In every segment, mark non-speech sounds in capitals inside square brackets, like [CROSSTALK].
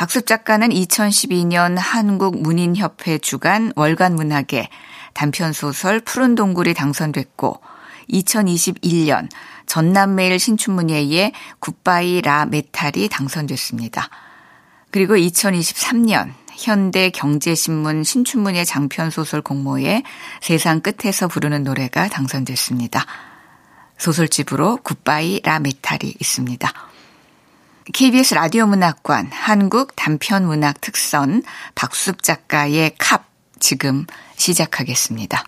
박숲 작가는 2012년 한국문인협회 주관 월간 문학에 단편소설 푸른 동굴이 당선됐고 2021년 전남매일 신춘문예에 굿바이 라 메탈이 당선됐습니다. 그리고 2023년 현대 경제신문 신춘문예 장편소설 공모에 세상 끝에서 부르는 노래가 당선됐습니다. 소설집으로 굿바이 라 메탈이 있습니다. KBS 라디오 문학관 한국 단편 문학 특선 박숙 작가의 캅 지금 시작하겠습니다.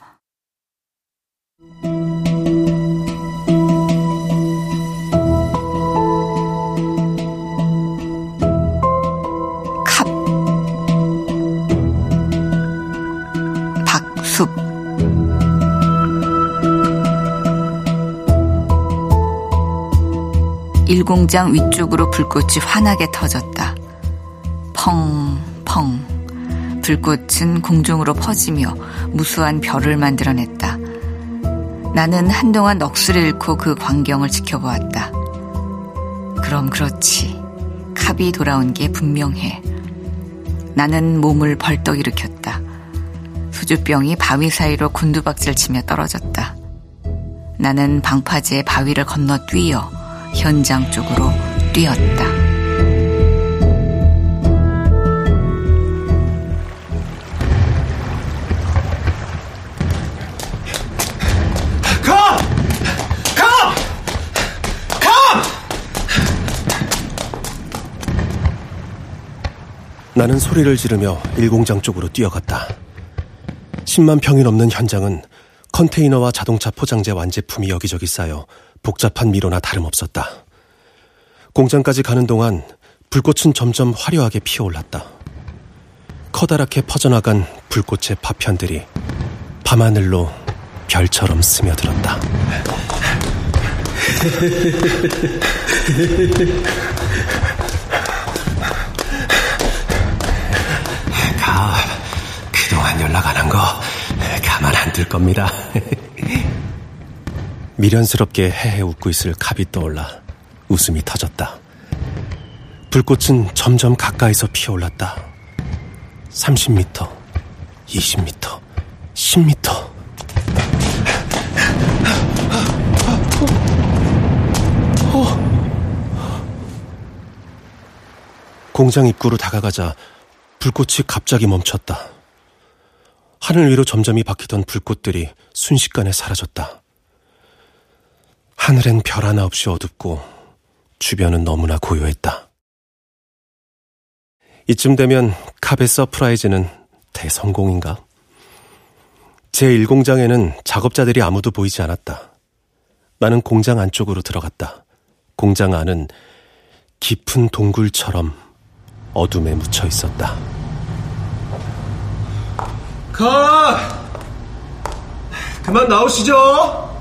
일공장 위쪽으로 불꽃이 환하게 터졌다. 펑, 펑. 불꽃은 공중으로 퍼지며 무수한 별을 만들어냈다. 나는 한동안 넋을 잃고 그 광경을 지켜보았다. 그럼 그렇지. 캅이 돌아온 게 분명해. 나는 몸을 벌떡 일으켰다. 수주병이 바위 사이로 곤두박질 치며 떨어졌다. 나는 방파제의 바위를 건너 뛰어 현장 쪽으로 뛰었다. 나는 소리를 지르며 일공장 쪽으로 뛰어갔다. 10만 평이 넘는 현장은 컨테이너와 자동차 포장재 완제품이 여기저기 쌓여 복잡한 미로나 다름없었다. 공장까지 가는 동안 불꽃은 점점 화려하게 피어올랐다. 커다랗게 퍼져나간 불꽃의 파편들이 밤하늘로 별처럼 스며들었다. 가. 그동안 연락 안 한 거 가만 안 둘 겁니다. 미련스럽게 헤헤 웃고 있을 갑이 떠올라 웃음이 터졌다. 불꽃은 점점 가까이서 피어올랐다. 30m, 20m, 10m. 공장 입구로 다가가자 불꽃이 갑자기 멈췄다. 하늘 위로 점점이 박히던 불꽃들이 순식간에 사라졌다. 하늘엔 별 하나 없이 어둡고 주변은 너무나 고요했다. 이쯤 되면 캅의 surprise는 대성공인가? 제1공장에는 작업자들이 아무도 보이지 않았다. 나는 공장 안쪽으로 들어갔다. 공장 안은 깊은 동굴처럼 어둠에 묻혀 있었다. 가! 그만 나오시죠.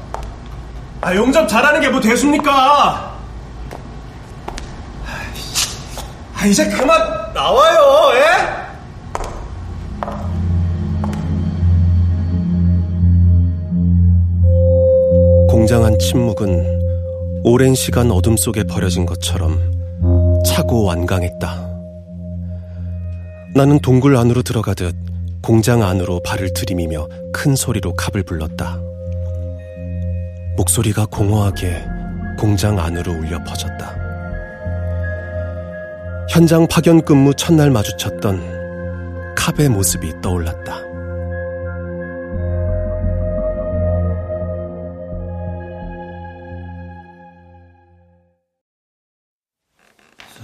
아, 용접 잘하는 게 뭐 대수입니까? 아, 이제 그만 나와요, 예? 공장 안 침묵은 오랜 시간 어둠 속에 버려진 것처럼 차고 완강했다. 나는 동굴 안으로 들어가듯 공장 안으로 발을 들이미며 큰 소리로 캅을 불렀다. 목소리가 공허하게 공장 안으로 울려 퍼졌다. 현장 파견 근무 첫날 마주쳤던 캅의 모습이 떠올랐다.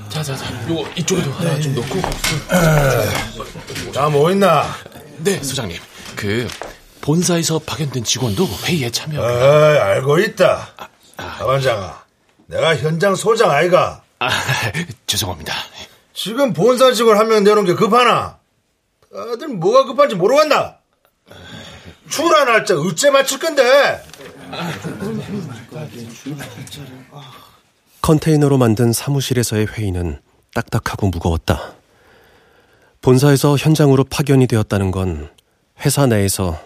자, 자, 자. 요거 이쪽에도 하나 좀 넣고. 자, 뭐 있나? 네, 소장님. 그 본사에서 파견된 직원도 회의에 참여. 어이, 알고 있다. 가반장아, 내가 현장 소장 아이가. 아, [LAUGHS] 죄송합니다. 지금 본사 직원 한 명 내놓은 게 급하나? 아들 뭐가 급한지 모르겠나? 출하 날짜 어째 맞출 건데? 컨테이너로 만든 사무실에서의 회의는 딱딱하고 무거웠다. 본사에서 현장으로 파견이 되었다는 건 회사 내에서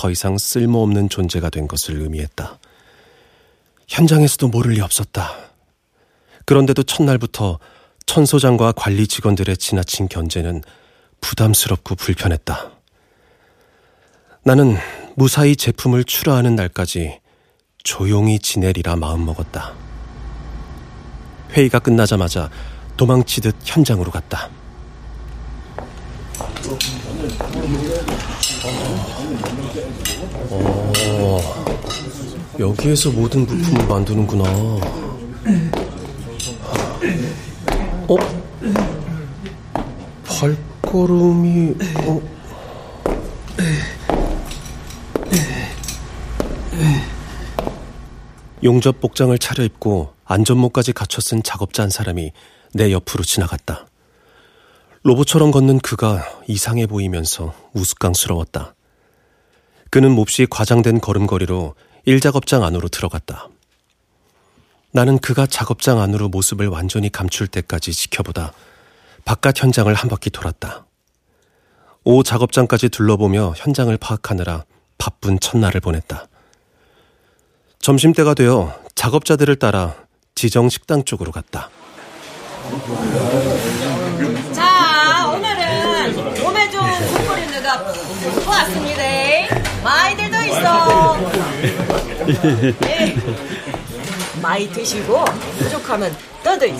더 이상 쓸모없는 존재가 된 것을 의미했다. 현장에서도 모를 리 없었다. 그런데도 첫날부터 천 소장과 관리 직원들의 지나친 견제는 부담스럽고 불편했다. 나는 무사히 제품을 출하하는 날까지 조용히 지내리라 마음먹었다. 회의가 끝나자마자 도망치듯 현장으로 갔다. 어, 여기에서 모든 부품을 만드는구나. 어? 발걸음이, 어? 용접 복장을 차려입고 안전모까지 갖춰 쓴 작업자 한 사람이 내 옆으로 지나갔다. 로봇처럼 걷는 그가 이상해 보이면서 우스꽝스러웠다. 그는 몹시 과장된 걸음걸이로 일작업장 안으로 들어갔다. 나는 그가 작업장 안으로 모습을 완전히 감출 때까지 지켜보다 바깥 현장을 한 바퀴 돌았다. 오 작업장까지 둘러보며 현장을 파악하느라 바쁜 첫날을 보냈다. 점심때가 되어 작업자들을 따라 지정 식당 쪽으로 갔다. 또 왔습니다. 많이들 더 있어. 네. 많이 드시고 부족하면 떠도. 네.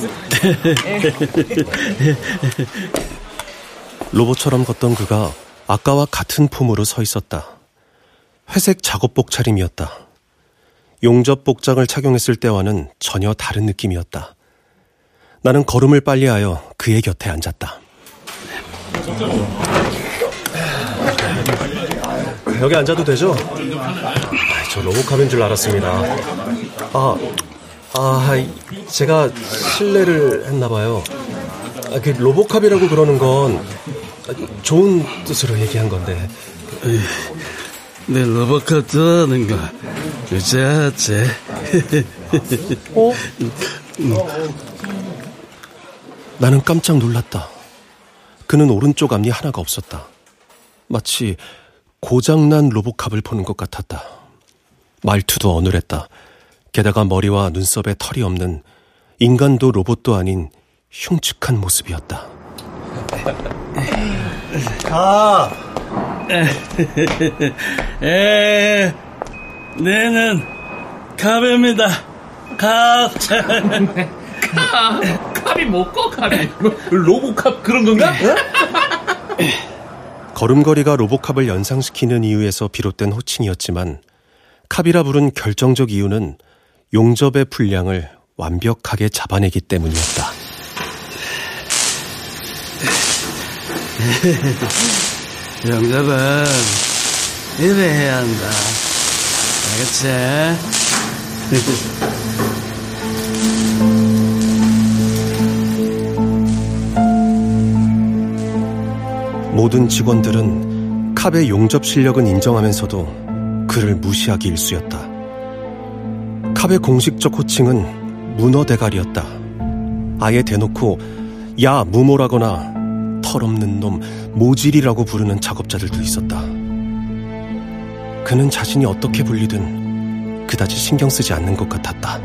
로봇처럼 걷던 그가 아까와 같은 폼으로 서 있었다. 회색 작업복 차림이었다. 용접 복장을 착용했을 때와는 전혀 다른 느낌이었다. 나는 걸음을 빨리하여 그의 곁에 앉았다. 여기 앉아도 되죠? 저 로봇캅인 줄 알았습니다. 아, 아, 제가 실례를 했나봐요. 아, 그 로봇캅이라고 그러는 건 좋은 뜻으로 얘기한 건데. 내 로봇캅 좋아하는 거 유자제. 어? [LAUGHS] 나는 깜짝 놀랐다. 그는 오른쪽 앞니 하나가 없었다. 마치 고장난 로봇캅을 보는 것 같았다. 말투도 어눌했다. 게다가 머리와 눈썹에 털이 없는 인간도 로봇도 아닌 흉측한 모습이었다. 가! 에, 내는 갑입니다. 갑. 카, 캅이 뭐고 캅이 로보캅 그런 건가? 걸음걸이가 로봇캅을 연상시키는 이유에서 비롯된 호칭이었지만 캅이라 부른 결정적 이유는 용접의 분량을 완벽하게 잡아내기 때문이었다. 영접은 이래 해야 한다. 알겠지? [LAUGHS] 모든 직원들은 캅의 용접 실력은 인정하면서도 그를 무시하기 일쑤였다. 캅의 공식적 호칭은 문어 대가리였다. 아예 대놓고 야 무모라거나 털없는 놈 모질이라고 부르는 작업자들도 있었다. 그는 자신이 어떻게 불리든 그다지 신경 쓰지 않는 것 같았다.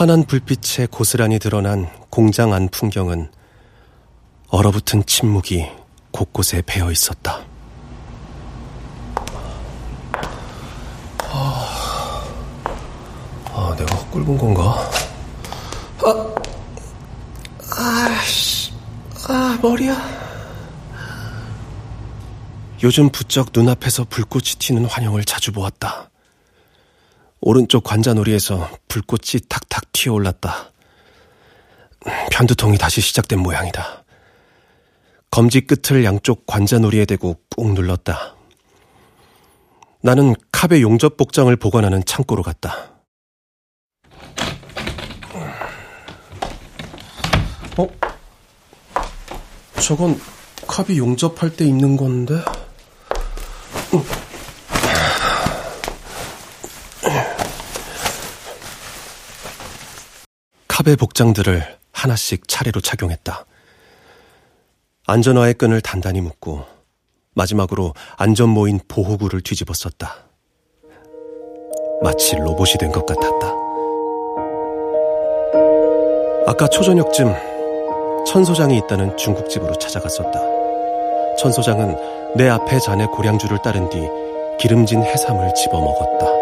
환한 불빛에 고스란히 드러난 공장 안 풍경은 얼어붙은 침묵이 곳곳에 배어 있었다. 아, 아 내가 꿀은 건가? 아, 아씨, 아, 머리야. 요즘 부쩍 눈앞에서 불꽃이 튀는 환영을 자주 보았다. 오른쪽 관자놀이에서 불꽃이 탁탁 튀어올랐다. 편두통이 다시 시작된 모양이다. 검지 끝을 양쪽 관자놀이에 대고 꾹 눌렀다. 나는 캅의 용접 복장을 보관하는 창고로 갔다. 어? 저건 캅이 용접할 때 입는 건데? 캅의 복장들을 하나씩 차례로 착용했다. 안전화의 끈을 단단히 묶고 마지막으로 안전 모인 보호구를 뒤집어 썼다. 마치 로봇이 된 것 같았다. 아까 초저녁쯤 천 소장이 있다는 중국집으로 찾아갔었다. 천 소장은 내 앞에 잔에 고량주를 따른 뒤 기름진 해삼을 집어 먹었다.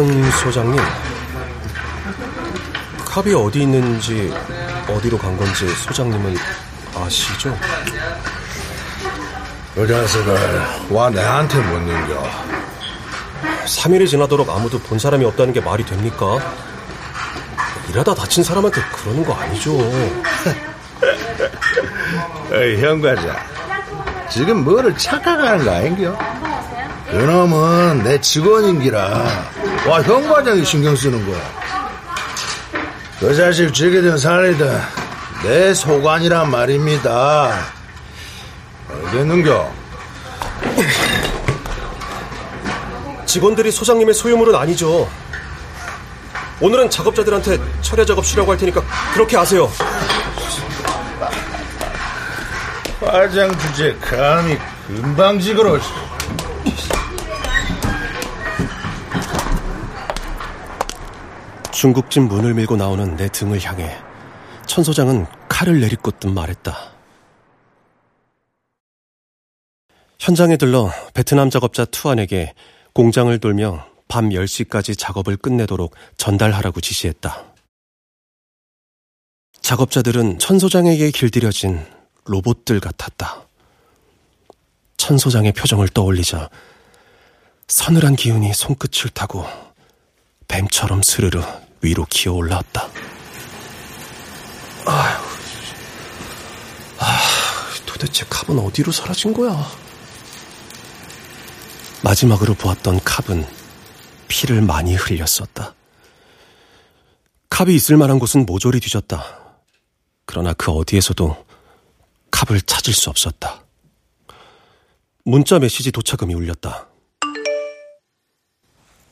천 소장님, 캅이 어디 있는지 어디로 간 건지 소장님은 아시죠? 그 자식을 와 내한테 못 넘겨. 3일이 지나도록 아무도 본 사람이 없다는 게 말이 됩니까? 일하다 다친 사람한테 그러는 거 아니죠. [LAUGHS] 어이, 형과자. 지금 뭐를 착각하는 거 아닌겨? 그놈은 내 직원인기라. 와, 형 과장이 신경 쓰는 거야. 그 자식 죽이든 살리든 내 소관이란 말입니다. 알겠는겨? 직원들이 소장님의 소유물은 아니죠. 오늘은 작업자들한테 철야 작업 쉬라고 할 테니까 그렇게 하세요. 과장 주제 감히 금방지그러. 중국집 문을 밀고 나오는 내 등을 향해 천 소장은 칼을 내리꽂듯 말했다. 현장에 들러 베트남 작업자 투안에게 공장을 돌며 밤 10시까지 작업을 끝내도록 전달하라고 지시했다. 작업자들은 천 소장에게 길들여진 로봇들 같았다. 천 소장의 표정을 떠올리자 서늘한 기운이 손끝을 타고 뱀처럼 스르르 위로 기어 올라왔다. 아휴, 아, 도대체 캅은 어디로 사라진 거야? 마지막으로 보았던 캅은 피를 많이 흘렸었다. 캅이 있을 만한 곳은 모조리 뒤졌다. 그러나 그 어디에서도 캅을 찾을 수 없었다. 문자 메시지 도착음이 울렸다.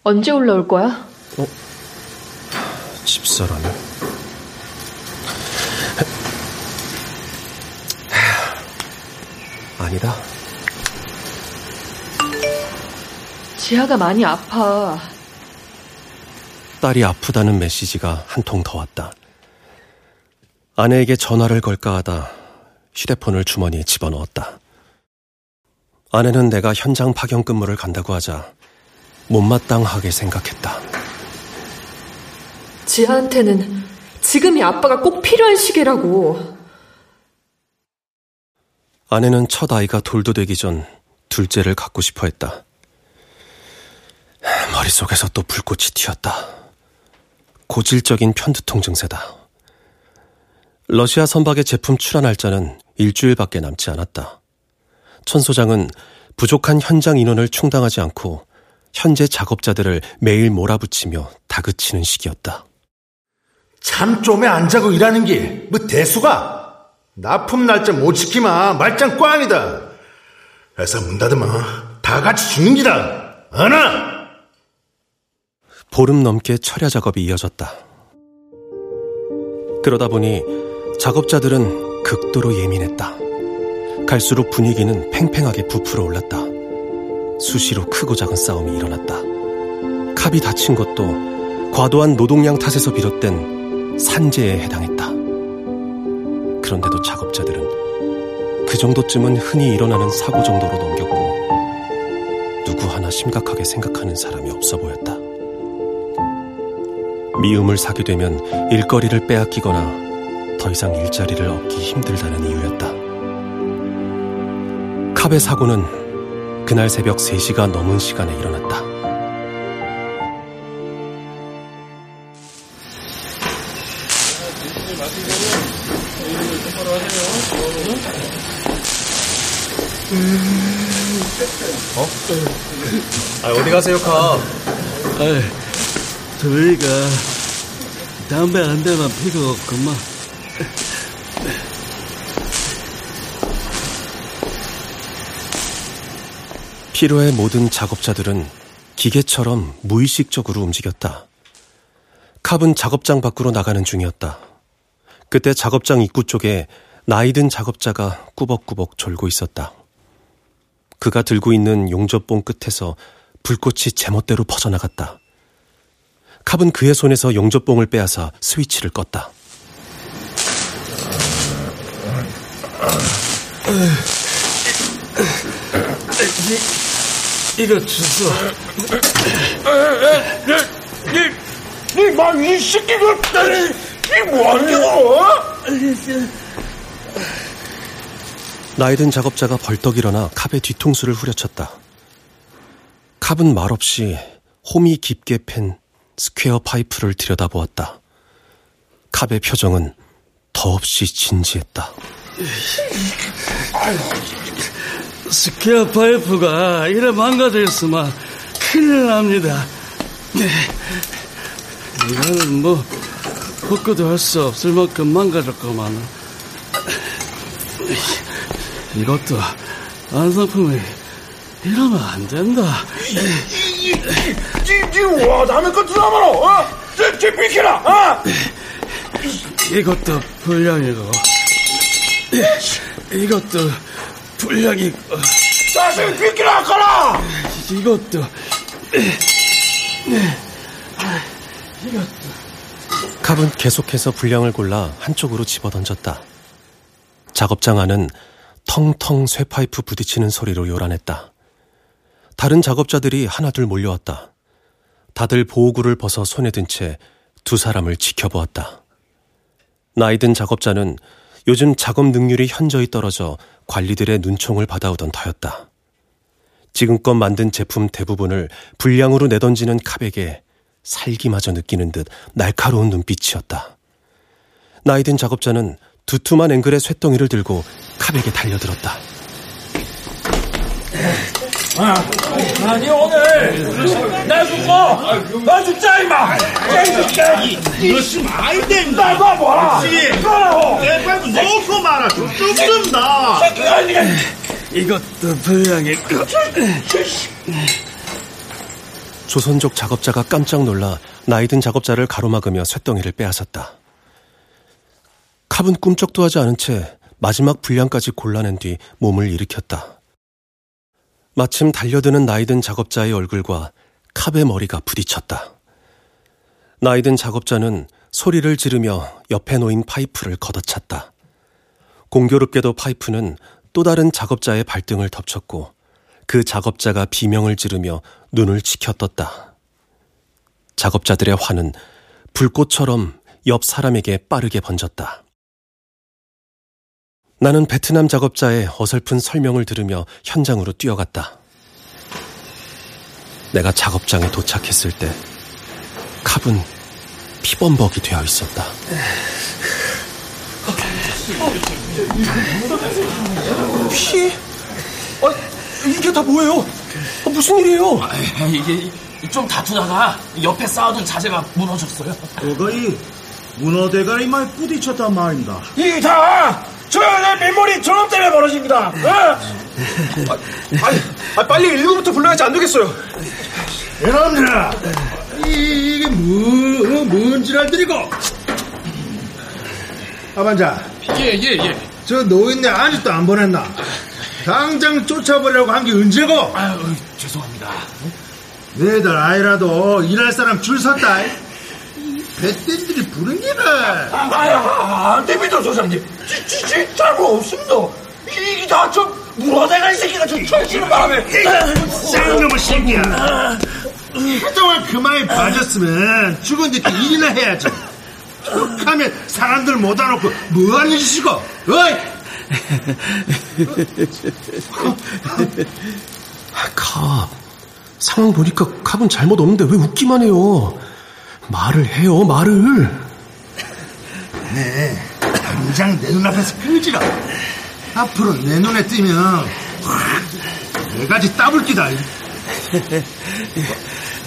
언제 올라올 거야? 어? 집사람이? 아니다. 지아가 많이 아파. 딸이 아프다는 메시지가 한 통 더 왔다. 아내에게 전화를 걸까 하다 휴대폰을 주머니에 집어넣었다. 아내는 내가 현장 파견 근무를 간다고 하자 못마땅하게 생각했다. 지아한테는 지금이 아빠가 꼭 필요한 시기라고. 아내는 첫 아이가 돌도 되기 전 둘째를 갖고 싶어 했다. 머릿속에서 또 불꽃이 튀었다. 고질적인 편두통 증세다. 러시아 선박의 제품 출하 날짜는 일주일밖에 남지 않았다. 천 소장은 부족한 현장 인원을 충당하지 않고 현재 작업자들을 매일 몰아붙이며 다그치는 시기였다. 참좀에 안 자고 일하는 게 뭐 대수가 납품 날짜 못 지키면 말짱 꽝이다. 회사 문 닫으면 다 같이 죽는 기다. 어나! 보름 넘게 철야 작업이 이어졌다. 그러다 보니 작업자들은 극도로 예민했다. 갈수록 분위기는 팽팽하게 부풀어 올랐다. 수시로 크고 작은 싸움이 일어났다. 캅이 다친 것도 과도한 노동량 탓에서 비롯된 산재에 해당했다. 그런데도 작업자들은 그 정도쯤은 흔히 일어나는 사고 정도로 넘겼고 누구 하나 심각하게 생각하는 사람이 없어 보였다. 미움을 사게 되면 일거리를 빼앗기거나 더 이상 일자리를 얻기 힘들다는 이유였다. 캅의 사고는 그날 새벽 3시가 넘은 시간에 일어났다. 어? 아, 어디 가세요, 카? 아, 저희가 담배 한 대만 피고 그만. 피로의 모든 작업자들은 기계처럼 무의식적으로 움직였다. 캅은 작업장 밖으로 나가는 중이었다. 그때 작업장 입구 쪽에 나이든 작업자가 꾸벅꾸벅 졸고 있었다. 그가 들고 있는 용접봉 끝에서 불꽃이 제멋대로 퍼져나갔다. 캅은 그의 손에서 용접봉을 빼앗아 스위치를 껐다. 이거 주소. 니막이 새끼 같다니 이 뭐하냐 나이든 작업자가 벌떡 일어나 캅의 뒤통수를 후려쳤다. 캅은 말없이 홈이 깊게 팬 square 파이프를 들여다보았다. 캅의 표정은 더없이 진지했다. square 파이프가 이래 망가져 있으면 큰일 납니다. 네. 이거는 뭐 복구도 할 수 없을 만큼 망가졌구만. 이것도 완성품이 이러면 안 된다. 와 남의 거 들어봐라 어? 쟤 비키라 어? 이것도 불량이고 이것도 불량이고 자식 비키라 가라 이것도 이것도 캅은 계속해서 분량을 골라 한쪽으로 집어던졌다. 작업장 안은 텅텅 쇠파이프 부딪히는 소리로 요란했다. 다른 작업자들이 하나둘 몰려왔다. 다들 보호구를 벗어 손에 든 채 두 사람을 지켜보았다. 나이든 작업자는 요즘 작업 능률이 현저히 떨어져 관리들의 눈총을 받아오던 터였다. 지금껏 만든 제품 대부분을 불량으로 내던지는 캅에게 살기마저 느끼는 듯 날카로운 눈빛이었다. 나이든 작업자는 두툼한 앵글의 쇳덩이를 들고 캅에게 달려들었다. 아, 아니 오늘 나 죽고 나 죽자 임마 이러시 많이 된다 나가 봐라 그러라고 내발 놓고 말아 좀 새끼가 이게 이것도 불량이고 조선족 작업자가 깜짝 놀라 나이든 작업자를 가로막으며 쇳덩이를 빼앗았다. 캅은 꿈쩍도 하지 않은 채 마지막 분량까지 골라낸 뒤 몸을 일으켰다. 마침 달려드는 나이든 작업자의 얼굴과 캅의 머리가 부딪혔다. 나이든 작업자는 소리를 지르며 옆에 놓인 파이프를 걷어찼다. 공교롭게도 파이프는 또 다른 작업자의 발등을 덮쳤고 그 작업자가 비명을 지르며 눈을 치켜떴다. 작업자들의 화는 불꽃처럼 옆 사람에게 빠르게 번졌다. 나는 베트남 작업자의 어설픈 설명을 들으며 현장으로 뛰어갔다. 내가 작업장에 도착했을 때 캅은 피범벅이 되어 있었다. 피? 아, 이게 다 뭐예요? 아, 무슨 일이에요? 아, 이게 좀 다투다가 옆에 쌓아둔 자재가 무너졌어요. 그거이 문어 대가리 말 부딪혔단 말입니다. 이게 다 저의 민머리 저놈 때문에 벌어집니다 어? 아, 아, 빨리 119부터 불러야지 안 되겠어요. 여러분들아 이, 이게 뭐, 뭔 지랄들이고 아반자 예, 예, 예. 저 노인네 아직도 안 보냈나 당장 쫓아버리라고 한 게 언제고 아유, 죄송합니다. 너희들 아이라도 일할 사람 줄 섰다 배땡들이 부른 게를 아유 안 됩니다 소장님. 지, 지, 진짜로 없습니다. 이게 다저 물어대가 이 새끼가 저 철치는 바람에. 쌍놈의 새끼야. 그동안 그 마에 빠졌으면 죽은 뒤 일이나 해야지 툭하면 사람들 못 알아놓고 뭐하는 짓이고 어이! 캅, 상황 보니까 캅은 잘못 없는데 왜 웃기만 해요? 말을 해요, 말을. 네, 당장 내 눈앞에서 펴지라. 앞으로 내 눈에 띄면 확네 가지 따블기다. [LAUGHS]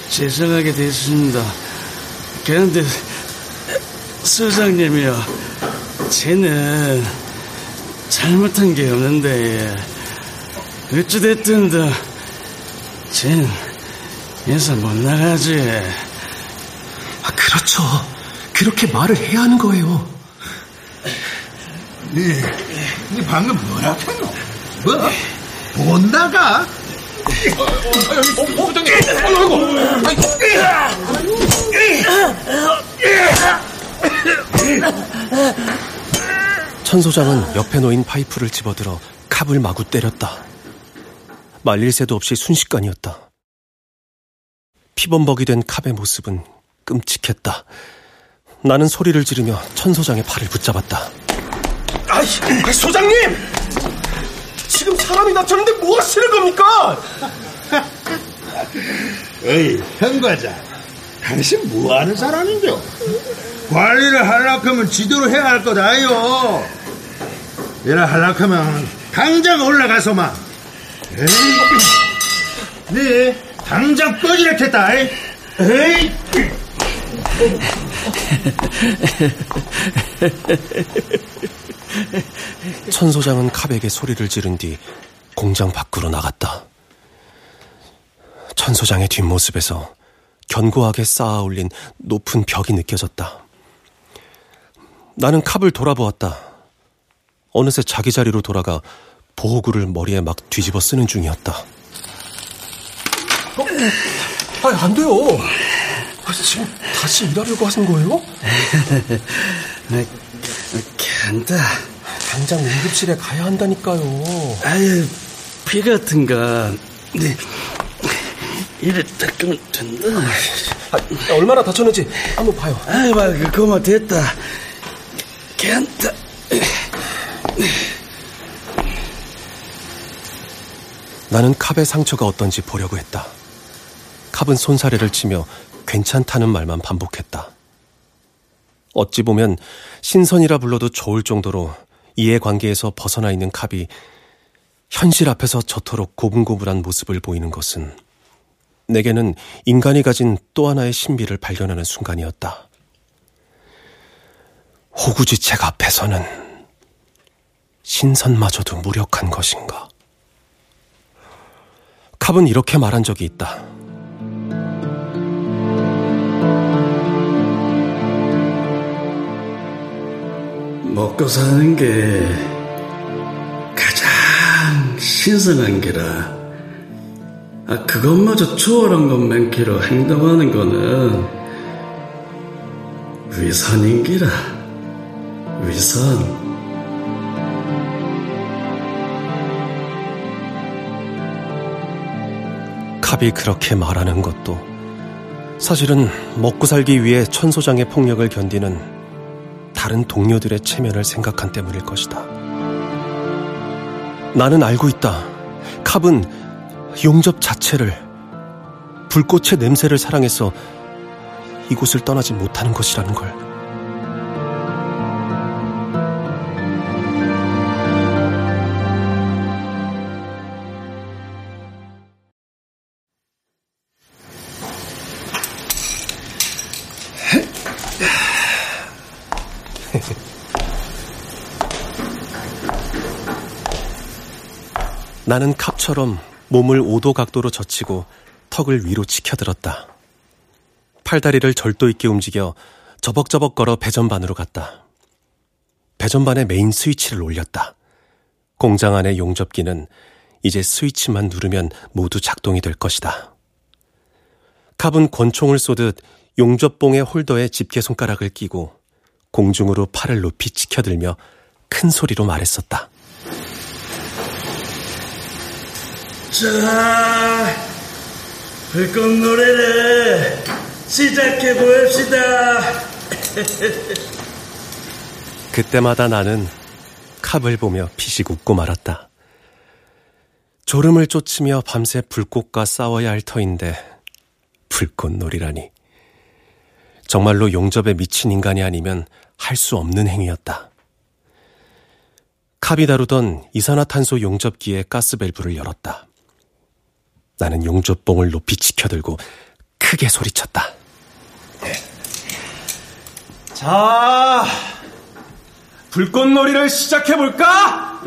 죄송하게 됐습니다. 그런데 수장님이요, 쟤는 잘못한 게 없는데 어찌됐든 쟤는 여기서 못 나가지. 아, 그렇죠. 그렇게 말을 해야 하는 거예요. 네, 네 방금 뭐라 했노? 뭐? 못 나가? 어, 어, 부장님, 아이고, 천 소장은 옆에 놓인 파이프를 집어들어 캅을 마구 때렸다. 말릴 새도 없이 순식간이었다. 피범벅이 된 캅의 모습은 끔찍했다. 나는 소리를 지르며 천 소장의 팔을 붙잡았다. 아이, 소장님! 지금 사람이 다쳤는데 뭐 하시는 겁니까? 에이, 현과자. 당신 뭐 하는 사람인겨? 관리를 하려면 지도로 해야 할 거다요. 이라 하려면 당장 올라가서만. 에이, 네, 당장 꺼지랬겠다. 에이. [LAUGHS] 천 소장은 캅에게 소리를 지른 뒤 공장 밖으로 나갔다. 천 소장의 뒷모습에서 견고하게 쌓아 올린 높은 벽이 느껴졌다. 나는 캅을 돌아보았다. 어느새 자기 자리로 돌아가 보호구를 머리에 막 뒤집어 쓰는 중이었다. 어? 아니, 안 돼요. 아, 지금 다시 일하려고 하신 거예요? [LAUGHS] 간다. 당장 응급실에 가야 한다니까요. 아유, 피 같은가. 네. 이래 닦으면 된다. 아, 얼마나 다쳤는지 한번 봐요. 아이, 봐, 그거만 됐다. 괜찮다. 나는 캅의 상처가 어떤지 보려고 했다. 캅은 손사래를 치며 괜찮다는 말만 반복했다. 어찌 보면 신선이라 불러도 좋을 정도로 이해관계에서 벗어나 있는 캅이 현실 앞에서 저토록 고분고분한 모습을 보이는 것은 내게는 인간이 가진 또 하나의 신비를 발견하는 순간이었다. 호구지책 앞에서는 신선마저도 무력한 것인가? 캅은 이렇게 말한 적이 있다. 먹고 사는 게 가장 신선한 게라. 아, 그것마저 초월한 것만키로 행동하는 거는 위선인 기라. 위선. 캅이 그렇게 말하는 것도 사실은 먹고 살기 위해 천소장의 폭력을 견디는 다른 동료들의 체면을 생각한 때문일 것이다. 나는 알고 있다. 캅은 용접 자체를 불꽃의 냄새를 사랑해서 이곳을 떠나지 못하는 것이라는 걸. 나는 캅처럼 몸을 5도 각도로 젖히고 턱을 위로 치켜들었다. 팔다리를 절도 있게 움직여 저벅저벅 걸어 배전반으로 갔다. 배전반의 메인 스위치를 올렸다. 공장 안의 용접기는 이제 스위치만 누르면 모두 작동이 될 것이다. 캅은 권총을 쏘듯 용접봉의 홀더에 집게 손가락을 끼고 공중으로 팔을 높이 치켜들며 큰 소리로 말했었다. 자, 불꽃 노래를 시작해 봅시다. [LAUGHS] 그때마다 나는 캅을 보며 피식 웃고 말았다. 졸음을 쫓으며 밤새 불꽃과 싸워야 할 터인데 불꽃놀이라니. 정말로 용접에 미친 인간이 아니면 할 수 없는 행위였다. 캅이 다루던 이산화탄소 용접기의 가스밸브를 열었다. 나는 용접봉을 높이 치켜들고 크게 소리쳤다. 자, 불꽃놀이를 시작해볼까?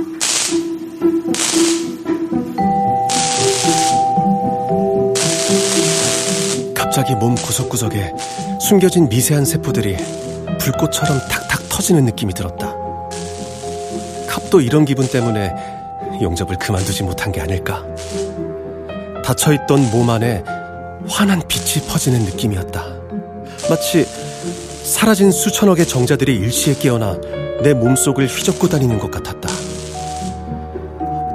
갑자기 몸 구석구석에 숨겨진 미세한 세포들이 불꽃처럼 탁탁 터지는 느낌이 들었다. 캅도 이런 기분 때문에 용접을 그만두지 못한 게 아닐까. 닫혀있던 몸 안에 환한 빛이 퍼지는 느낌이었다. 마치 사라진 수천억의 정자들이 일시에 깨어나 내 몸속을 휘젓고 다니는 것 같았다.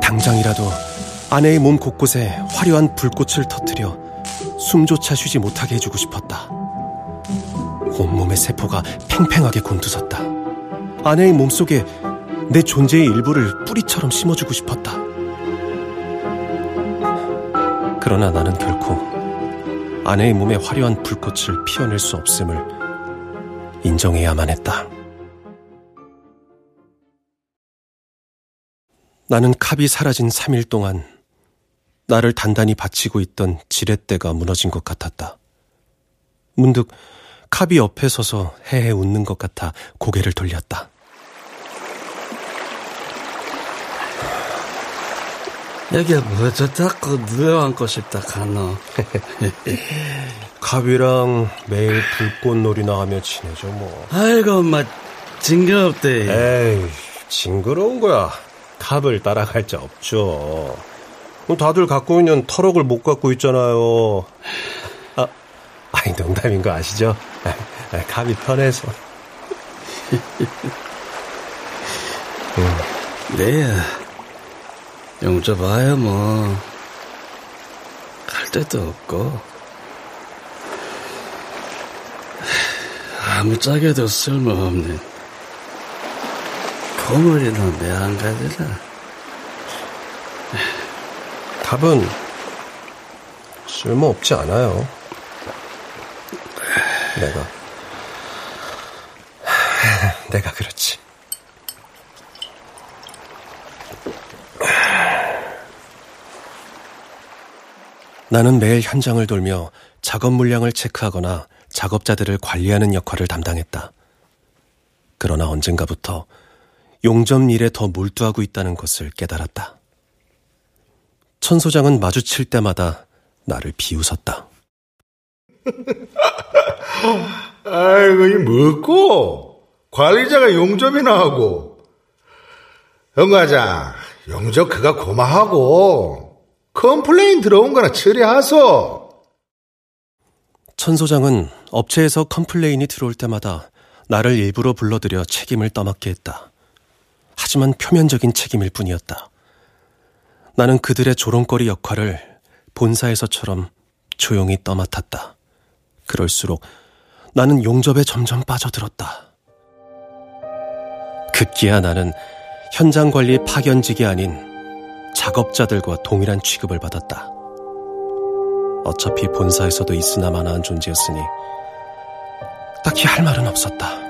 당장이라도 아내의 몸 곳곳에 화려한 불꽃을 터뜨려 숨조차 쉬지 못하게 해주고 싶었다. 온몸의 세포가 팽팽하게 곤두섰다. 아내의 몸속에 내 존재의 일부를 뿌리처럼 심어주고 싶었다. 그러나 나는 결코 아내의 몸에 화려한 불꽃을 피워낼 수 없음을 인정해야만 했다. 나는 캅이 사라진 3일 동안 나를 단단히 받치고 있던 지렛대가 무너진 것 같았다. 문득 캅이 옆에 서서 헤헤 웃는 것 같아 고개를 돌렸다. 여기 뭐저 자꾸 누워앉고 싶다 카노. 캅이랑 [LAUGHS] 매일 불꽃놀이나 하며 지내죠 뭐. 아이고 엄마 징그럽대. 에이 징그러운 거야. 캅을 따라갈 자 없죠. 다들 갖고 있는 터럭을 못 갖고 있잖아요. 아, 아니 농담인 거 아시죠? 아, 캅이 편해서. 음. [LAUGHS] 네. 용접봐요 뭐. 갈 데도 없고. 아무짝에도 쓸모없는 고물이나 매한 가지라. 답은 쓸모없지 않아요. 내가. 내가 그렇지. 나는 매일 현장을 돌며 작업 물량을 체크하거나 작업자들을 관리하는 역할을 담당했다. 그러나 언젠가부터 용접 일에 더 몰두하고 있다는 것을 깨달았다. 천 소장은 마주칠 때마다 나를 비웃었다. [LAUGHS] 아이고, 이 뭐고? 관리자가 용접이나 하고. 영과장, 용접 그거 고마하고. complain 들어온 거나 처리하소. 천 소장은 업체에서 complain이 들어올 때마다 나를 일부러 불러들여 책임을 떠맡게 했다. 하지만 표면적인 책임일 뿐이었다. 나는 그들의 조롱거리 역할을 본사에서처럼 조용히 떠맡았다. 그럴수록 나는 용접에 점점 빠져들었다. 급기야 나는 현장 관리 파견직이 아닌 작업자들과 동일한 취급을 받았다. 어차피 본사에서도 있으나 마나한 존재였으니 딱히 할 말은 없었다.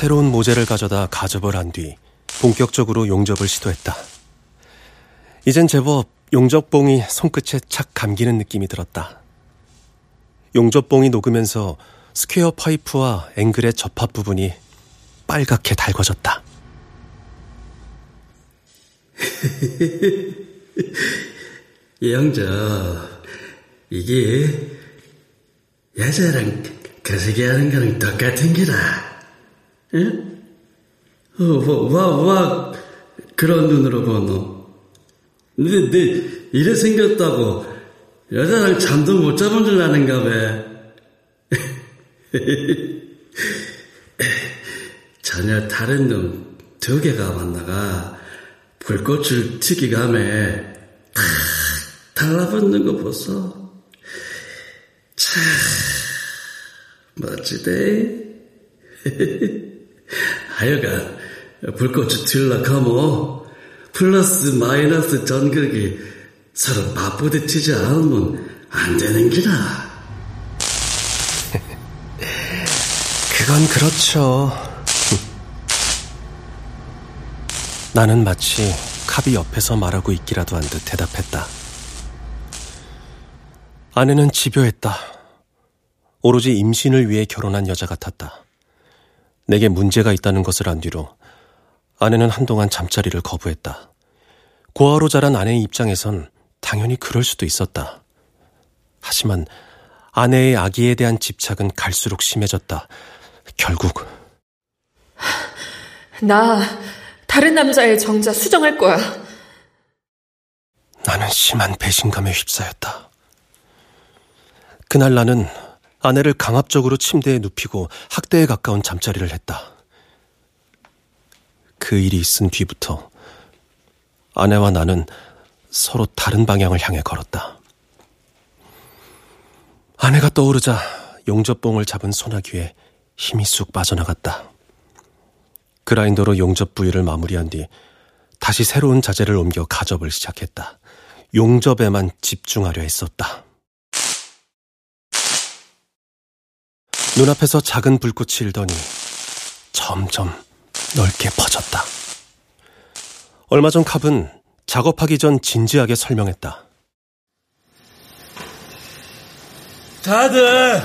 새로운 모재를 가져다 가접을 한 뒤 본격적으로 용접을 시도했다. 이젠 제법 용접봉이 손끝에 착 감기는 느낌이 들었다. 용접봉이 녹으면서 square 파이프와 앵글의 접합 부분이 빨갛게 달궈졌다. [LAUGHS] 용접, 이게 여자랑 거시기 하는 거랑 똑같은 기라. 예? 어, 와, 와, 와, 그런 눈으로 보노. 근데, 내, 이래 생겼다고 여자랑 잠도 못 잡은 줄 아는가 봐. [LAUGHS] 전혀 다른 놈 두 개가 만나가 불꽃을 튀기감에 탁 달라붙는 거 보소. 참 멋지대. [LAUGHS] 하여간 불꽃이 튀려가모 플러스 마이너스 전극이 서로 맞부딪히지 않으면 안 되는 기라. [LAUGHS] 그건 그렇죠. [LAUGHS] 나는 마치 카비 옆에서 말하고 있기라도 한 듯 대답했다. 아내는 집요했다. 오로지 임신을 위해 결혼한 여자 같았다. 내게 문제가 있다는 것을 안 뒤로 아내는 한동안 잠자리를 거부했다. 고아로 자란 아내의 입장에선 당연히 그럴 수도 있었다. 하지만 아내의 아기에 대한 집착은 갈수록 심해졌다. 결국 나 다른 남자의 정자 수정할 거야. 나는 심한 배신감에 휩싸였다. 그날 나는 아내를 강압적으로 침대에 눕히고 학대에 가까운 잠자리를 했다. 그 일이 있은 뒤부터 아내와 나는 서로 다른 방향을 향해 걸었다. 아내가 떠오르자 용접봉을 잡은 소나귀에 힘이 쑥 빠져나갔다. 그라인더로 용접 부위를 마무리한 뒤 다시 새로운 자재를 옮겨 가접을 시작했다. 용접에만 집중하려 했었다. 눈앞에서 작은 불꽃이 일더니 점점 넓게 퍼졌다. 얼마 전 캅은 작업하기 전 진지하게 설명했다. 다들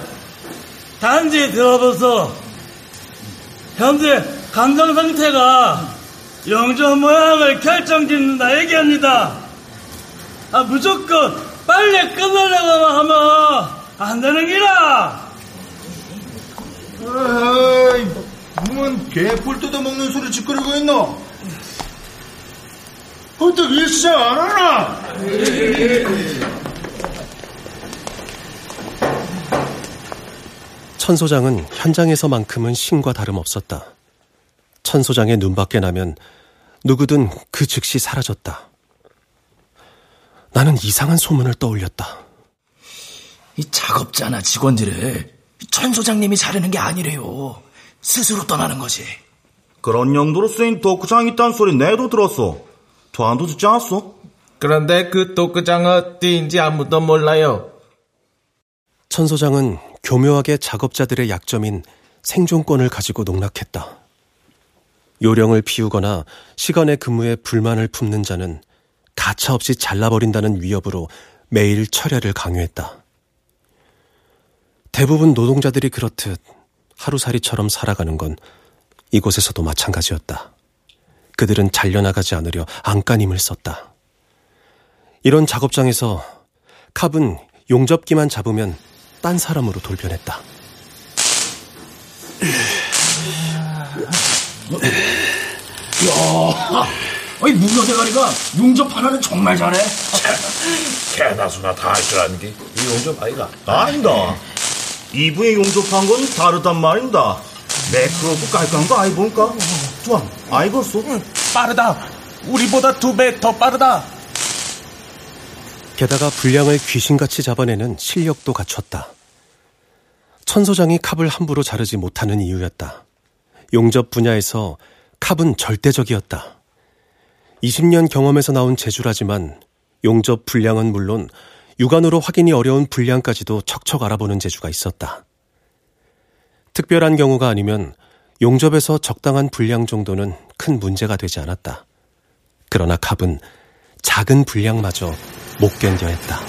단지 들어보소. 현재 감정 상태가 영조 모양을 결정짓는다 얘기합니다. 아, 무조건 빨리 끝내려고 하면 안 되는 기라. 에이, 뭔 개뿔 뜯어먹는 소리 짓거리고 있노? 어떻게 일 시작 안 하나? 천 소장은 현장에서만큼은 신과 다름없었다. 천 소장의 눈밖에 나면 누구든 그 즉시 사라졌다. 나는 이상한 소문을 떠올렸다. 이 작업자나 직원들을 천 소장님이 자르는 게 아니래요. 스스로 떠나는 거지. 그런 용도로 쓰인 도크장이 있다는 소리 내도 들었어. 도안도 듣지 않았어? 그런데 그 도크장 어디인지 아무도 몰라요. 천 소장은 교묘하게 작업자들의 약점인 생존권을 가지고 농락했다. 요령을 피우거나 시간의 근무에 불만을 품는 자는 가차없이 잘라버린다는 위협으로 매일 철야를 강요했다. 대부분 노동자들이 그렇듯 하루살이처럼 살아가는 건 이곳에서도 마찬가지였다. 그들은 잘려나가지 않으려 안간힘을 썼다. 이런 작업장에서 캅은 용접기만 잡으면 딴 사람으로 돌변했다. 야, 아이 문어 대가리가 용접 하나는 정말 잘해. [LAUGHS] 개다수나 다 할 줄 아는 게 이 용접 아이가. 아니다. 이분이 용접한 건 다르단 말입니다. 매끄럽고 깔끔한 거 아이 보니까 좋아. 아이 벌써 빠르다. 우리보다 두 배 더 빠르다. 게다가 분량을 귀신같이 잡아내는 실력도 갖췄다. 천소장이 캅을 함부로 자르지 못하는 이유였다. 용접 분야에서 캅은 절대적이었다. 20년 경험에서 나온 재주라지만 용접 분량은 물론 육안으로 확인이 어려운 분량까지도 척척 알아보는 재주가 있었다. 특별한 경우가 아니면 용접에서 적당한 분량 정도는 큰 문제가 되지 않았다. 그러나 캅은 작은 분량마저 못 견뎌 했다.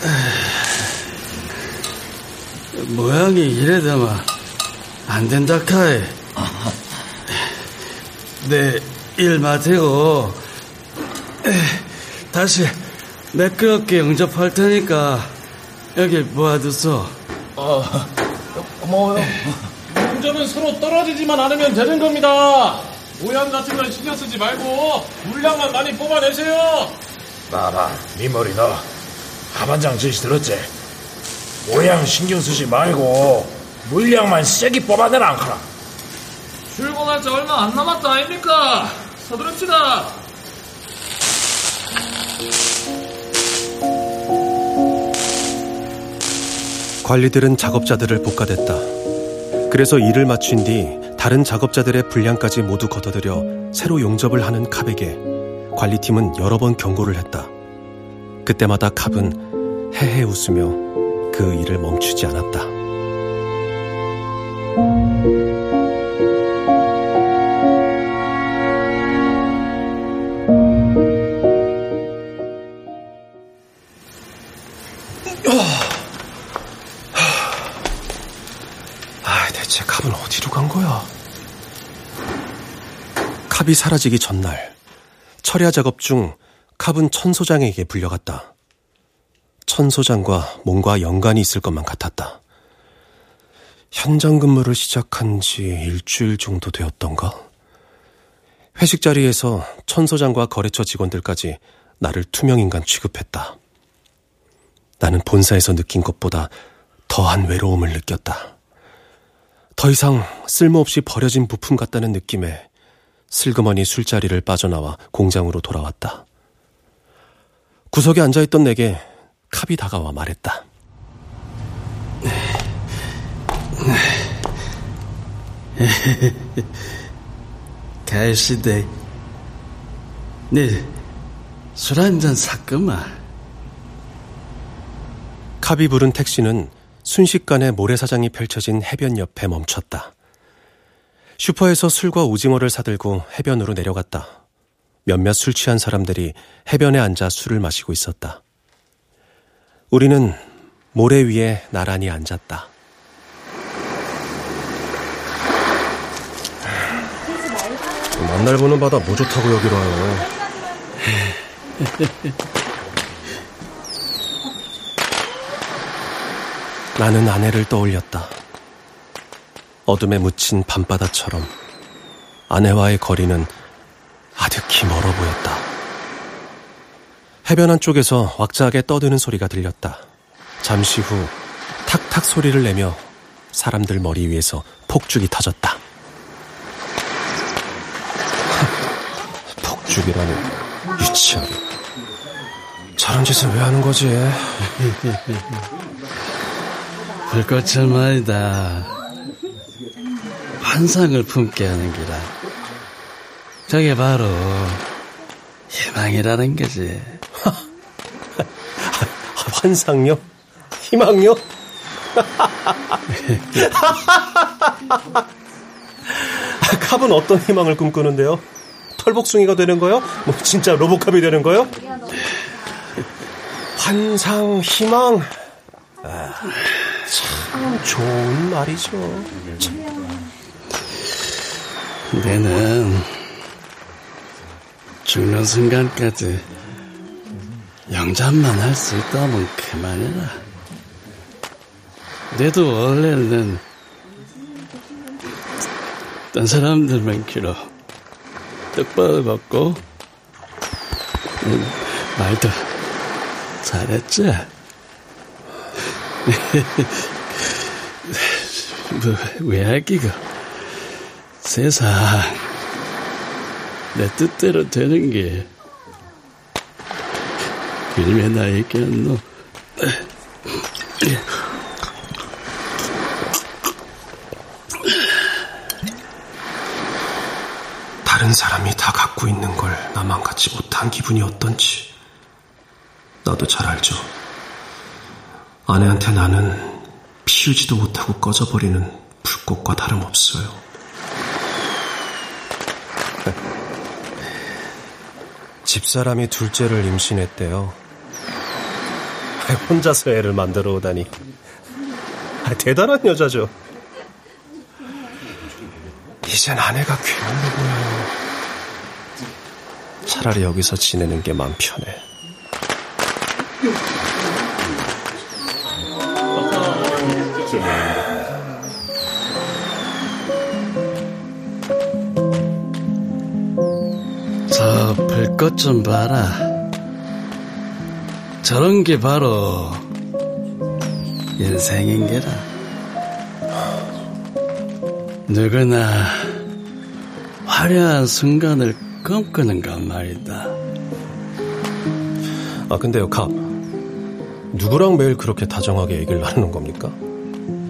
[SIGHS] 모양이 이래다마 안 된다 카이. [LAUGHS] 내 일 마치고 [SIGHS] 다시 매끄럽게 영접할 테니까 여기 모아두소. 어, 고마워요. 용접은 서로 떨어지지만 않으면 되는 겁니다. 모양 같은 건 신경 쓰지 말고 물량만 많이 뽑아내세요. 나봐, 네 머리 너 하반장 지시 들었지? 모양 신경 쓰지 말고 물량만 세게 뽑아내라 안카라. 출근할 지 얼마 안 남았다 아닙니까? 서두릅시다. 관리들은 작업자들을 복가됐다. 그래서 일을 마친 뒤 다른 작업자들의 분량까지 모두 걷어들여 새로 용접을 하는 캅에게 관리팀은 여러 번 경고를 했다. 그때마다 캅은 헤헤 웃으며 그 일을 멈추지 않았다. 캅이 사라지기 전날 철야 작업 중 캅은 천 소장에게 불려갔다. 천 소장과 뭔가 연관이 있을 것만 같았다. 현장 근무를 시작한 지 일주일 정도 되었던가? 회식 자리에서 천 소장과 거래처 직원들까지 나를 투명인간 취급했다. 나는 본사에서 느낀 것보다 더한 외로움을 느꼈다. 더 이상 쓸모없이 버려진 부품 같다는 느낌에 슬그머니 술자리를 빠져나와 공장으로 돌아왔다. 구석에 앉아있던 내게 캅이 다가와 말했다. [LAUGHS] 가시대. 네, 술 한잔 샀구만. 캅이 부른 택시는 순식간에 모래사장이 펼쳐진 해변 옆에 멈췄다. 슈퍼에서 술과 오징어를 사들고 해변으로 내려갔다. 몇몇 술 취한 사람들이 해변에 앉아 술을 마시고 있었다. 우리는 모래 위에 나란히 앉았다. 만날 보는 바다 뭐 좋다고 여기로 와요. 나는 아내를 떠올렸다. 어둠에 묻힌 밤바다처럼 아내와의 거리는 아득히 멀어 보였다. 해변 한쪽에서 왁자하게 떠드는 소리가 들렸다. 잠시 후 탁탁 소리를 내며 사람들 머리 위에서 폭죽이 터졌다. [LAUGHS] 폭죽이라니 유치하게. 저런 짓을 왜 하는 거지? 불꽃을 말이다. 환상을 품게 하는 기라. 저게 바로 희망이라는 거지. [LAUGHS] 환상요? 희망요? [LAUGHS] 캅은 어떤 희망을 꿈꾸는데요? 털복숭이가 되는 거요? 뭐 진짜 로보캅이 되는 거요? 환상, 희망. 아, 참 좋은 말이죠. 참. 내는 죽는 순간까지 영접만 할 수 있다면 그만해라. 내도 원래는 딴 사람들만 길어 똑바로 걷고 말도 잘했지? [LAUGHS] 뭐, 왜 할기가 세상 내 뜻대로 되는 게 그림에 나 있겠노 다른 사람이 다 갖고 있는 걸 나만 갖지 못한 기분이 어떤지 나도 잘 알죠. 아내한테 나는 피우지도 못하고 꺼져버리는 불꽃과 다름없어요. 집사람이 둘째를 임신했대요. 혼자서 애를 만들어 오다니. 대단한 여자죠. 이젠 아내가 괴물로 보여요. 차라리 여기서 지내는 게 마음 편해. 꽃 좀 봐라. 저런 게 바로 인생인 게라. 누구나 화려한 순간을 꿈꾸는건 말이다. 아, 근데요, 갑. 누구랑 매일 그렇게 다정하게 얘기를 나누는 겁니까?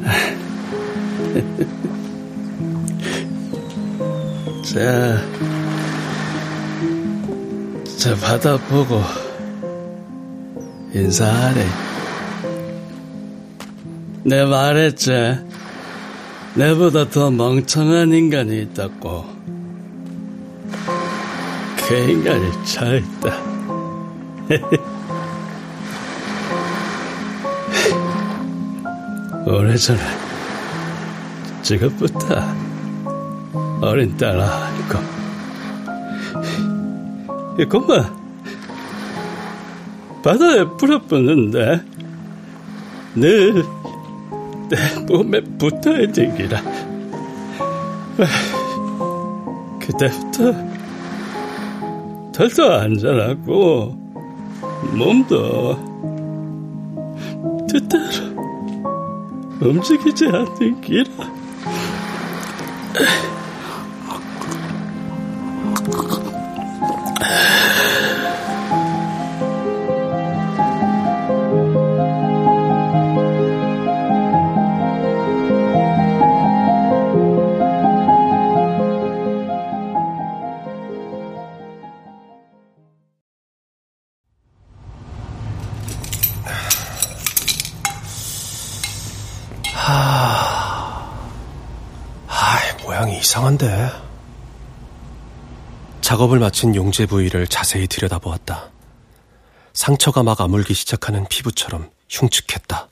[LAUGHS] 자, 자, 바다 보고 인사하래. 내 말했지. 내보다 더 멍청한 인간이 있다고. 그 인간이 저 있다. [LAUGHS] 오래전에 지금부터 어린 딸아 이거 이것만 바다에 불어붙는데 늘 내 몸에 붙어야 되기라 그때부터 덜더 안전하고 몸도 뜻대로 움직이지 않는 기라. 이상한데. 작업을 마친 용재 부위를 자세히 들여다보았다. 상처가 막 아물기 시작하는 피부처럼 흉측했다.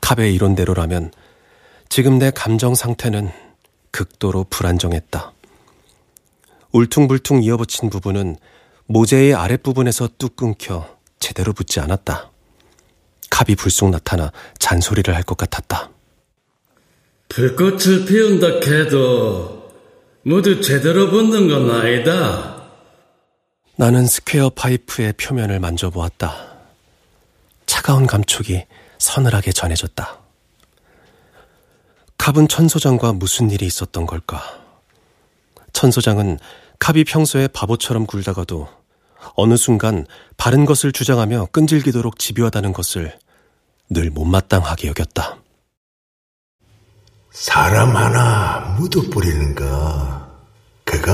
캅의 이론대로라면 지금 내 감정 상태는 극도로 불안정했다. 울퉁불퉁 이어붙인 부분은 모재의 아랫부분에서 뚝 끊겨 제대로 붙지 않았다. 캅이 불쑥 나타나 잔소리를 할 것 같았다. 불꽃을 피운다 해도 모두 제대로 붙는 건 아니다. 나는 square 파이프의 표면을 만져보았다. 차가운 감촉이 서늘하게 전해졌다. 캅은 천소장과 무슨 일이 있었던 걸까? 천소장은 캅이 평소에 바보처럼 굴다가도 어느 순간 바른 것을 주장하며 끈질기도록 집요하다는 것을 늘 못마땅하게 여겼다. 사람 하나 묻어버리는 거, 그거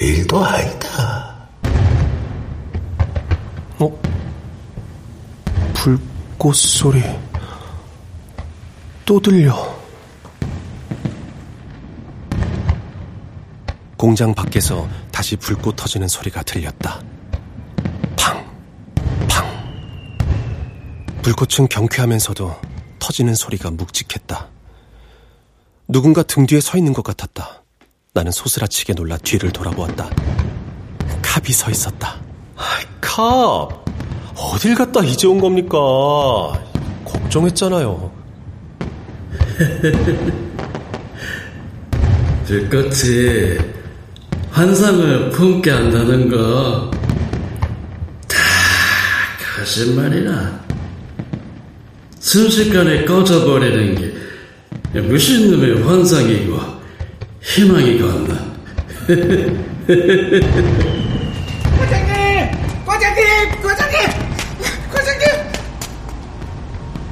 일도 아니다. 어? 불꽃 소리 또 들려. 공장 밖에서 다시 불꽃 터지는 소리가 들렸다. 팡, 팡. 불꽃은 경쾌하면서도 터지는 소리가 묵직했다. 누군가 등 뒤에 서 있는 것 같았다. 나는 소스라치게 놀라 뒤를 돌아보았다. 캅이 서 있었다. 아이, 캅! 어딜 갔다 이제 온 겁니까? 걱정했잖아요. [LAUGHS] 들꽃이 환상을 품게 한다는 거 다 거짓말이라. 순식간에 꺼져버리는 게 무슨 놈의 환상이고 희망이건나 과장님! 과장님! 과장님! 과장님!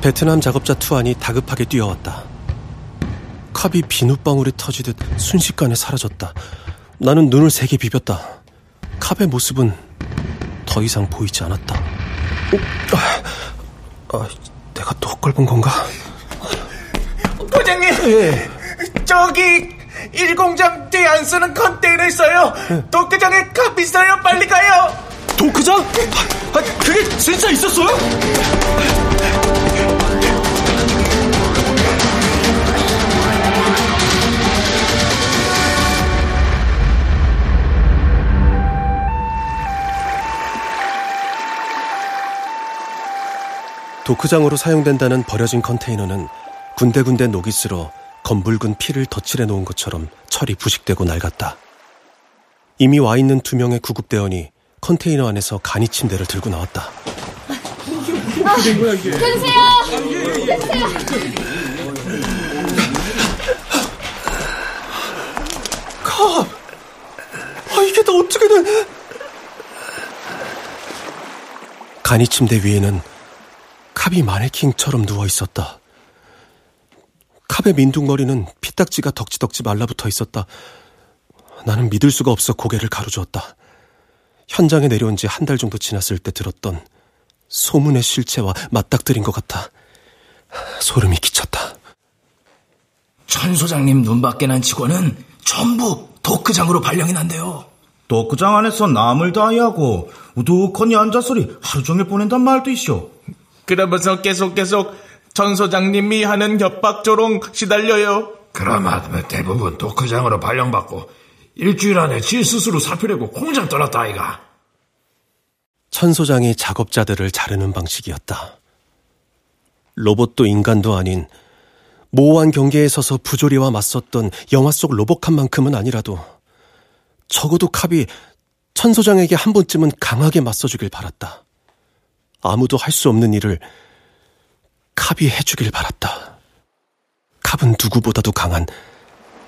베트남 작업자 투안이 다급하게 뛰어왔다. 컵이 비눗방울이 터지듯 순식간에 사라졌다. 나는 눈을 세게 비볐다. 컵의 모습은 더 이상 보이지 않았다. 어? 아, 아, 내가 또 헛걸본 건가? 부장님, 예. 저기 일공장 뒤안 쓰는 컨테이너 있어요. 예. 도크장에 값 있어요. 빨리 가요. 도크장? 아, 그게 진짜 있었어요? 도크장으로 사용된다는 버려진 컨테이너는 군데군데 녹이 슬어 검붉은 피를 덧칠해 놓은 것처럼 철이 부식되고 낡았다. 이미 와 있는 두 명의 구급대원이 컨테이너 안에서 간이 침대를 들고 나왔다. 어떻게 된 이게? 끊으세요. 끊으세요. 컵! 아, 이게 다 어떻게든. 간이 침대 위에는 캅이 마네킹처럼 누워 있었다. 캅의 민둥머리는 피딱지가 덕지덕지 말라붙어 있었다. 나는 믿을 수가 없어 고개를 가로주었다. 현장에 내려온 지 한 달 정도 지났을 때 들었던 소문의 실체와 맞닥뜨린 것 같아. 소름이 끼쳤다. 천 소장님 눈 밖에 난 직원은 전부 도크장으로 발령이 난대요. 도크장 안에서 남을 다이하고 우두커니 앉아소리 하루 종일 보낸단 말도 있쇼. 그러면서 계속 계속 전 소장님이 하는 협박조롱 시달려요. 그러면 대부분 도크장으로 발령받고 일주일 안에 지 스스로 사표내고 공장 떠났다 아이가. 천 소장이 작업자들을 자르는 방식이었다. 로봇도 인간도 아닌 모호한 경계에 서서 부조리와 맞섰던 영화 속 로봇칸만큼은 아니라도 적어도 캅이 천 소장에게 한 번쯤은 강하게 맞서주길 바랐다. 아무도 할 수 없는 일을 캅이 해주길 바랐다. 캅은 누구보다도 강한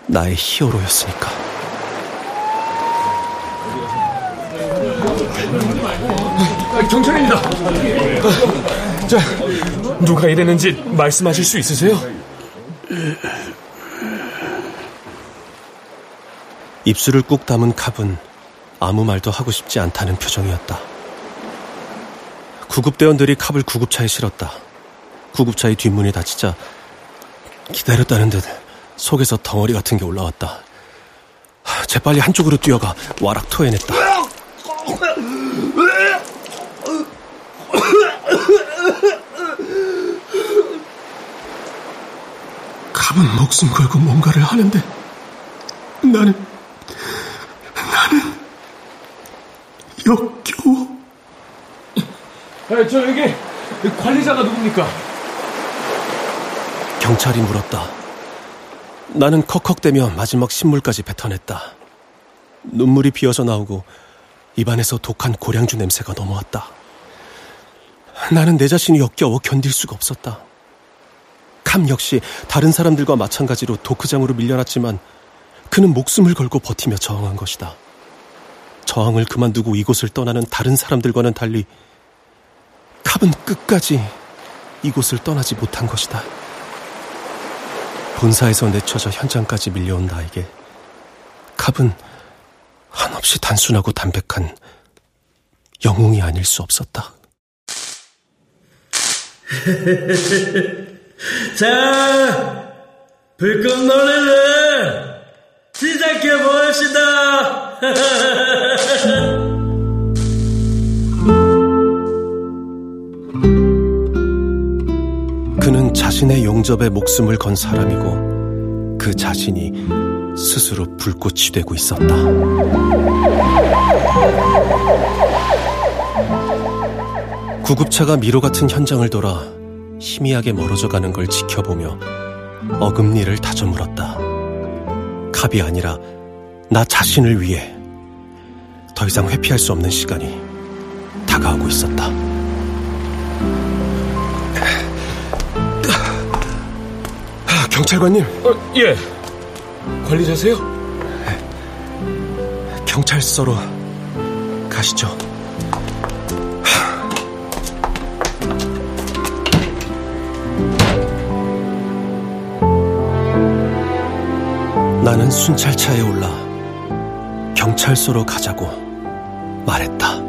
나의 히어로였으니까. 경찰입니다. 자, 누가 이랬는지 말씀하실 수 있으세요? 입술을 꾹 담은 캅은 아무 말도 하고 싶지 않다는 표정이었다. 구급대원들이 캅을 구급차에 실었다. 구급차의 뒷문이 닫히자 기다렸다는 듯 속에서 덩어리 같은 게 올라왔다. 재빨리 한쪽으로 뛰어가 와락 토해냈다. 캅은 목숨 걸고 뭔가를 하는데 나는 나는 역겨워. 아, 저 여기 관리자가 누굽니까? 경찰이 물었다. 나는 컥컥대며 마지막 신물까지 뱉어냈다. 눈물이 비어서 나오고 입안에서 독한 고량주 냄새가 넘어왔다. 나는 내 자신이 역겨워 견딜 수가 없었다. 캄 역시 다른 사람들과 마찬가지로 도크장으로 밀려났지만 그는 목숨을 걸고 버티며 저항한 것이다. 저항을 그만두고 이곳을 떠나는 다른 사람들과는 달리 캅은 끝까지 이곳을 떠나지 못한 것이다. 본사에서 내쳐져 현장까지 밀려온 나에게 캅은 한없이 단순하고 담백한 영웅이 아닐 수 없었다. [LAUGHS] 자, 불꽃 노래를 시작해 봅시다. [LAUGHS] 그는 자신의 용접에 목숨을 건 사람이고 그 자신이 스스로 불꽃이 되고 있었다. 구급차가 미로 같은 현장을 돌아 희미하게 멀어져 가는 걸 지켜보며 어금니를 다져물었다. 갑이 아니라 나 자신을 위해 더 이상 회피할 수 없는 시간이 다가오고 있었다. 경찰관님. 어, 예. 관리자세요? 경찰서로 가시죠. 나는 순찰차에 올라 경찰서로 가자고 말했다.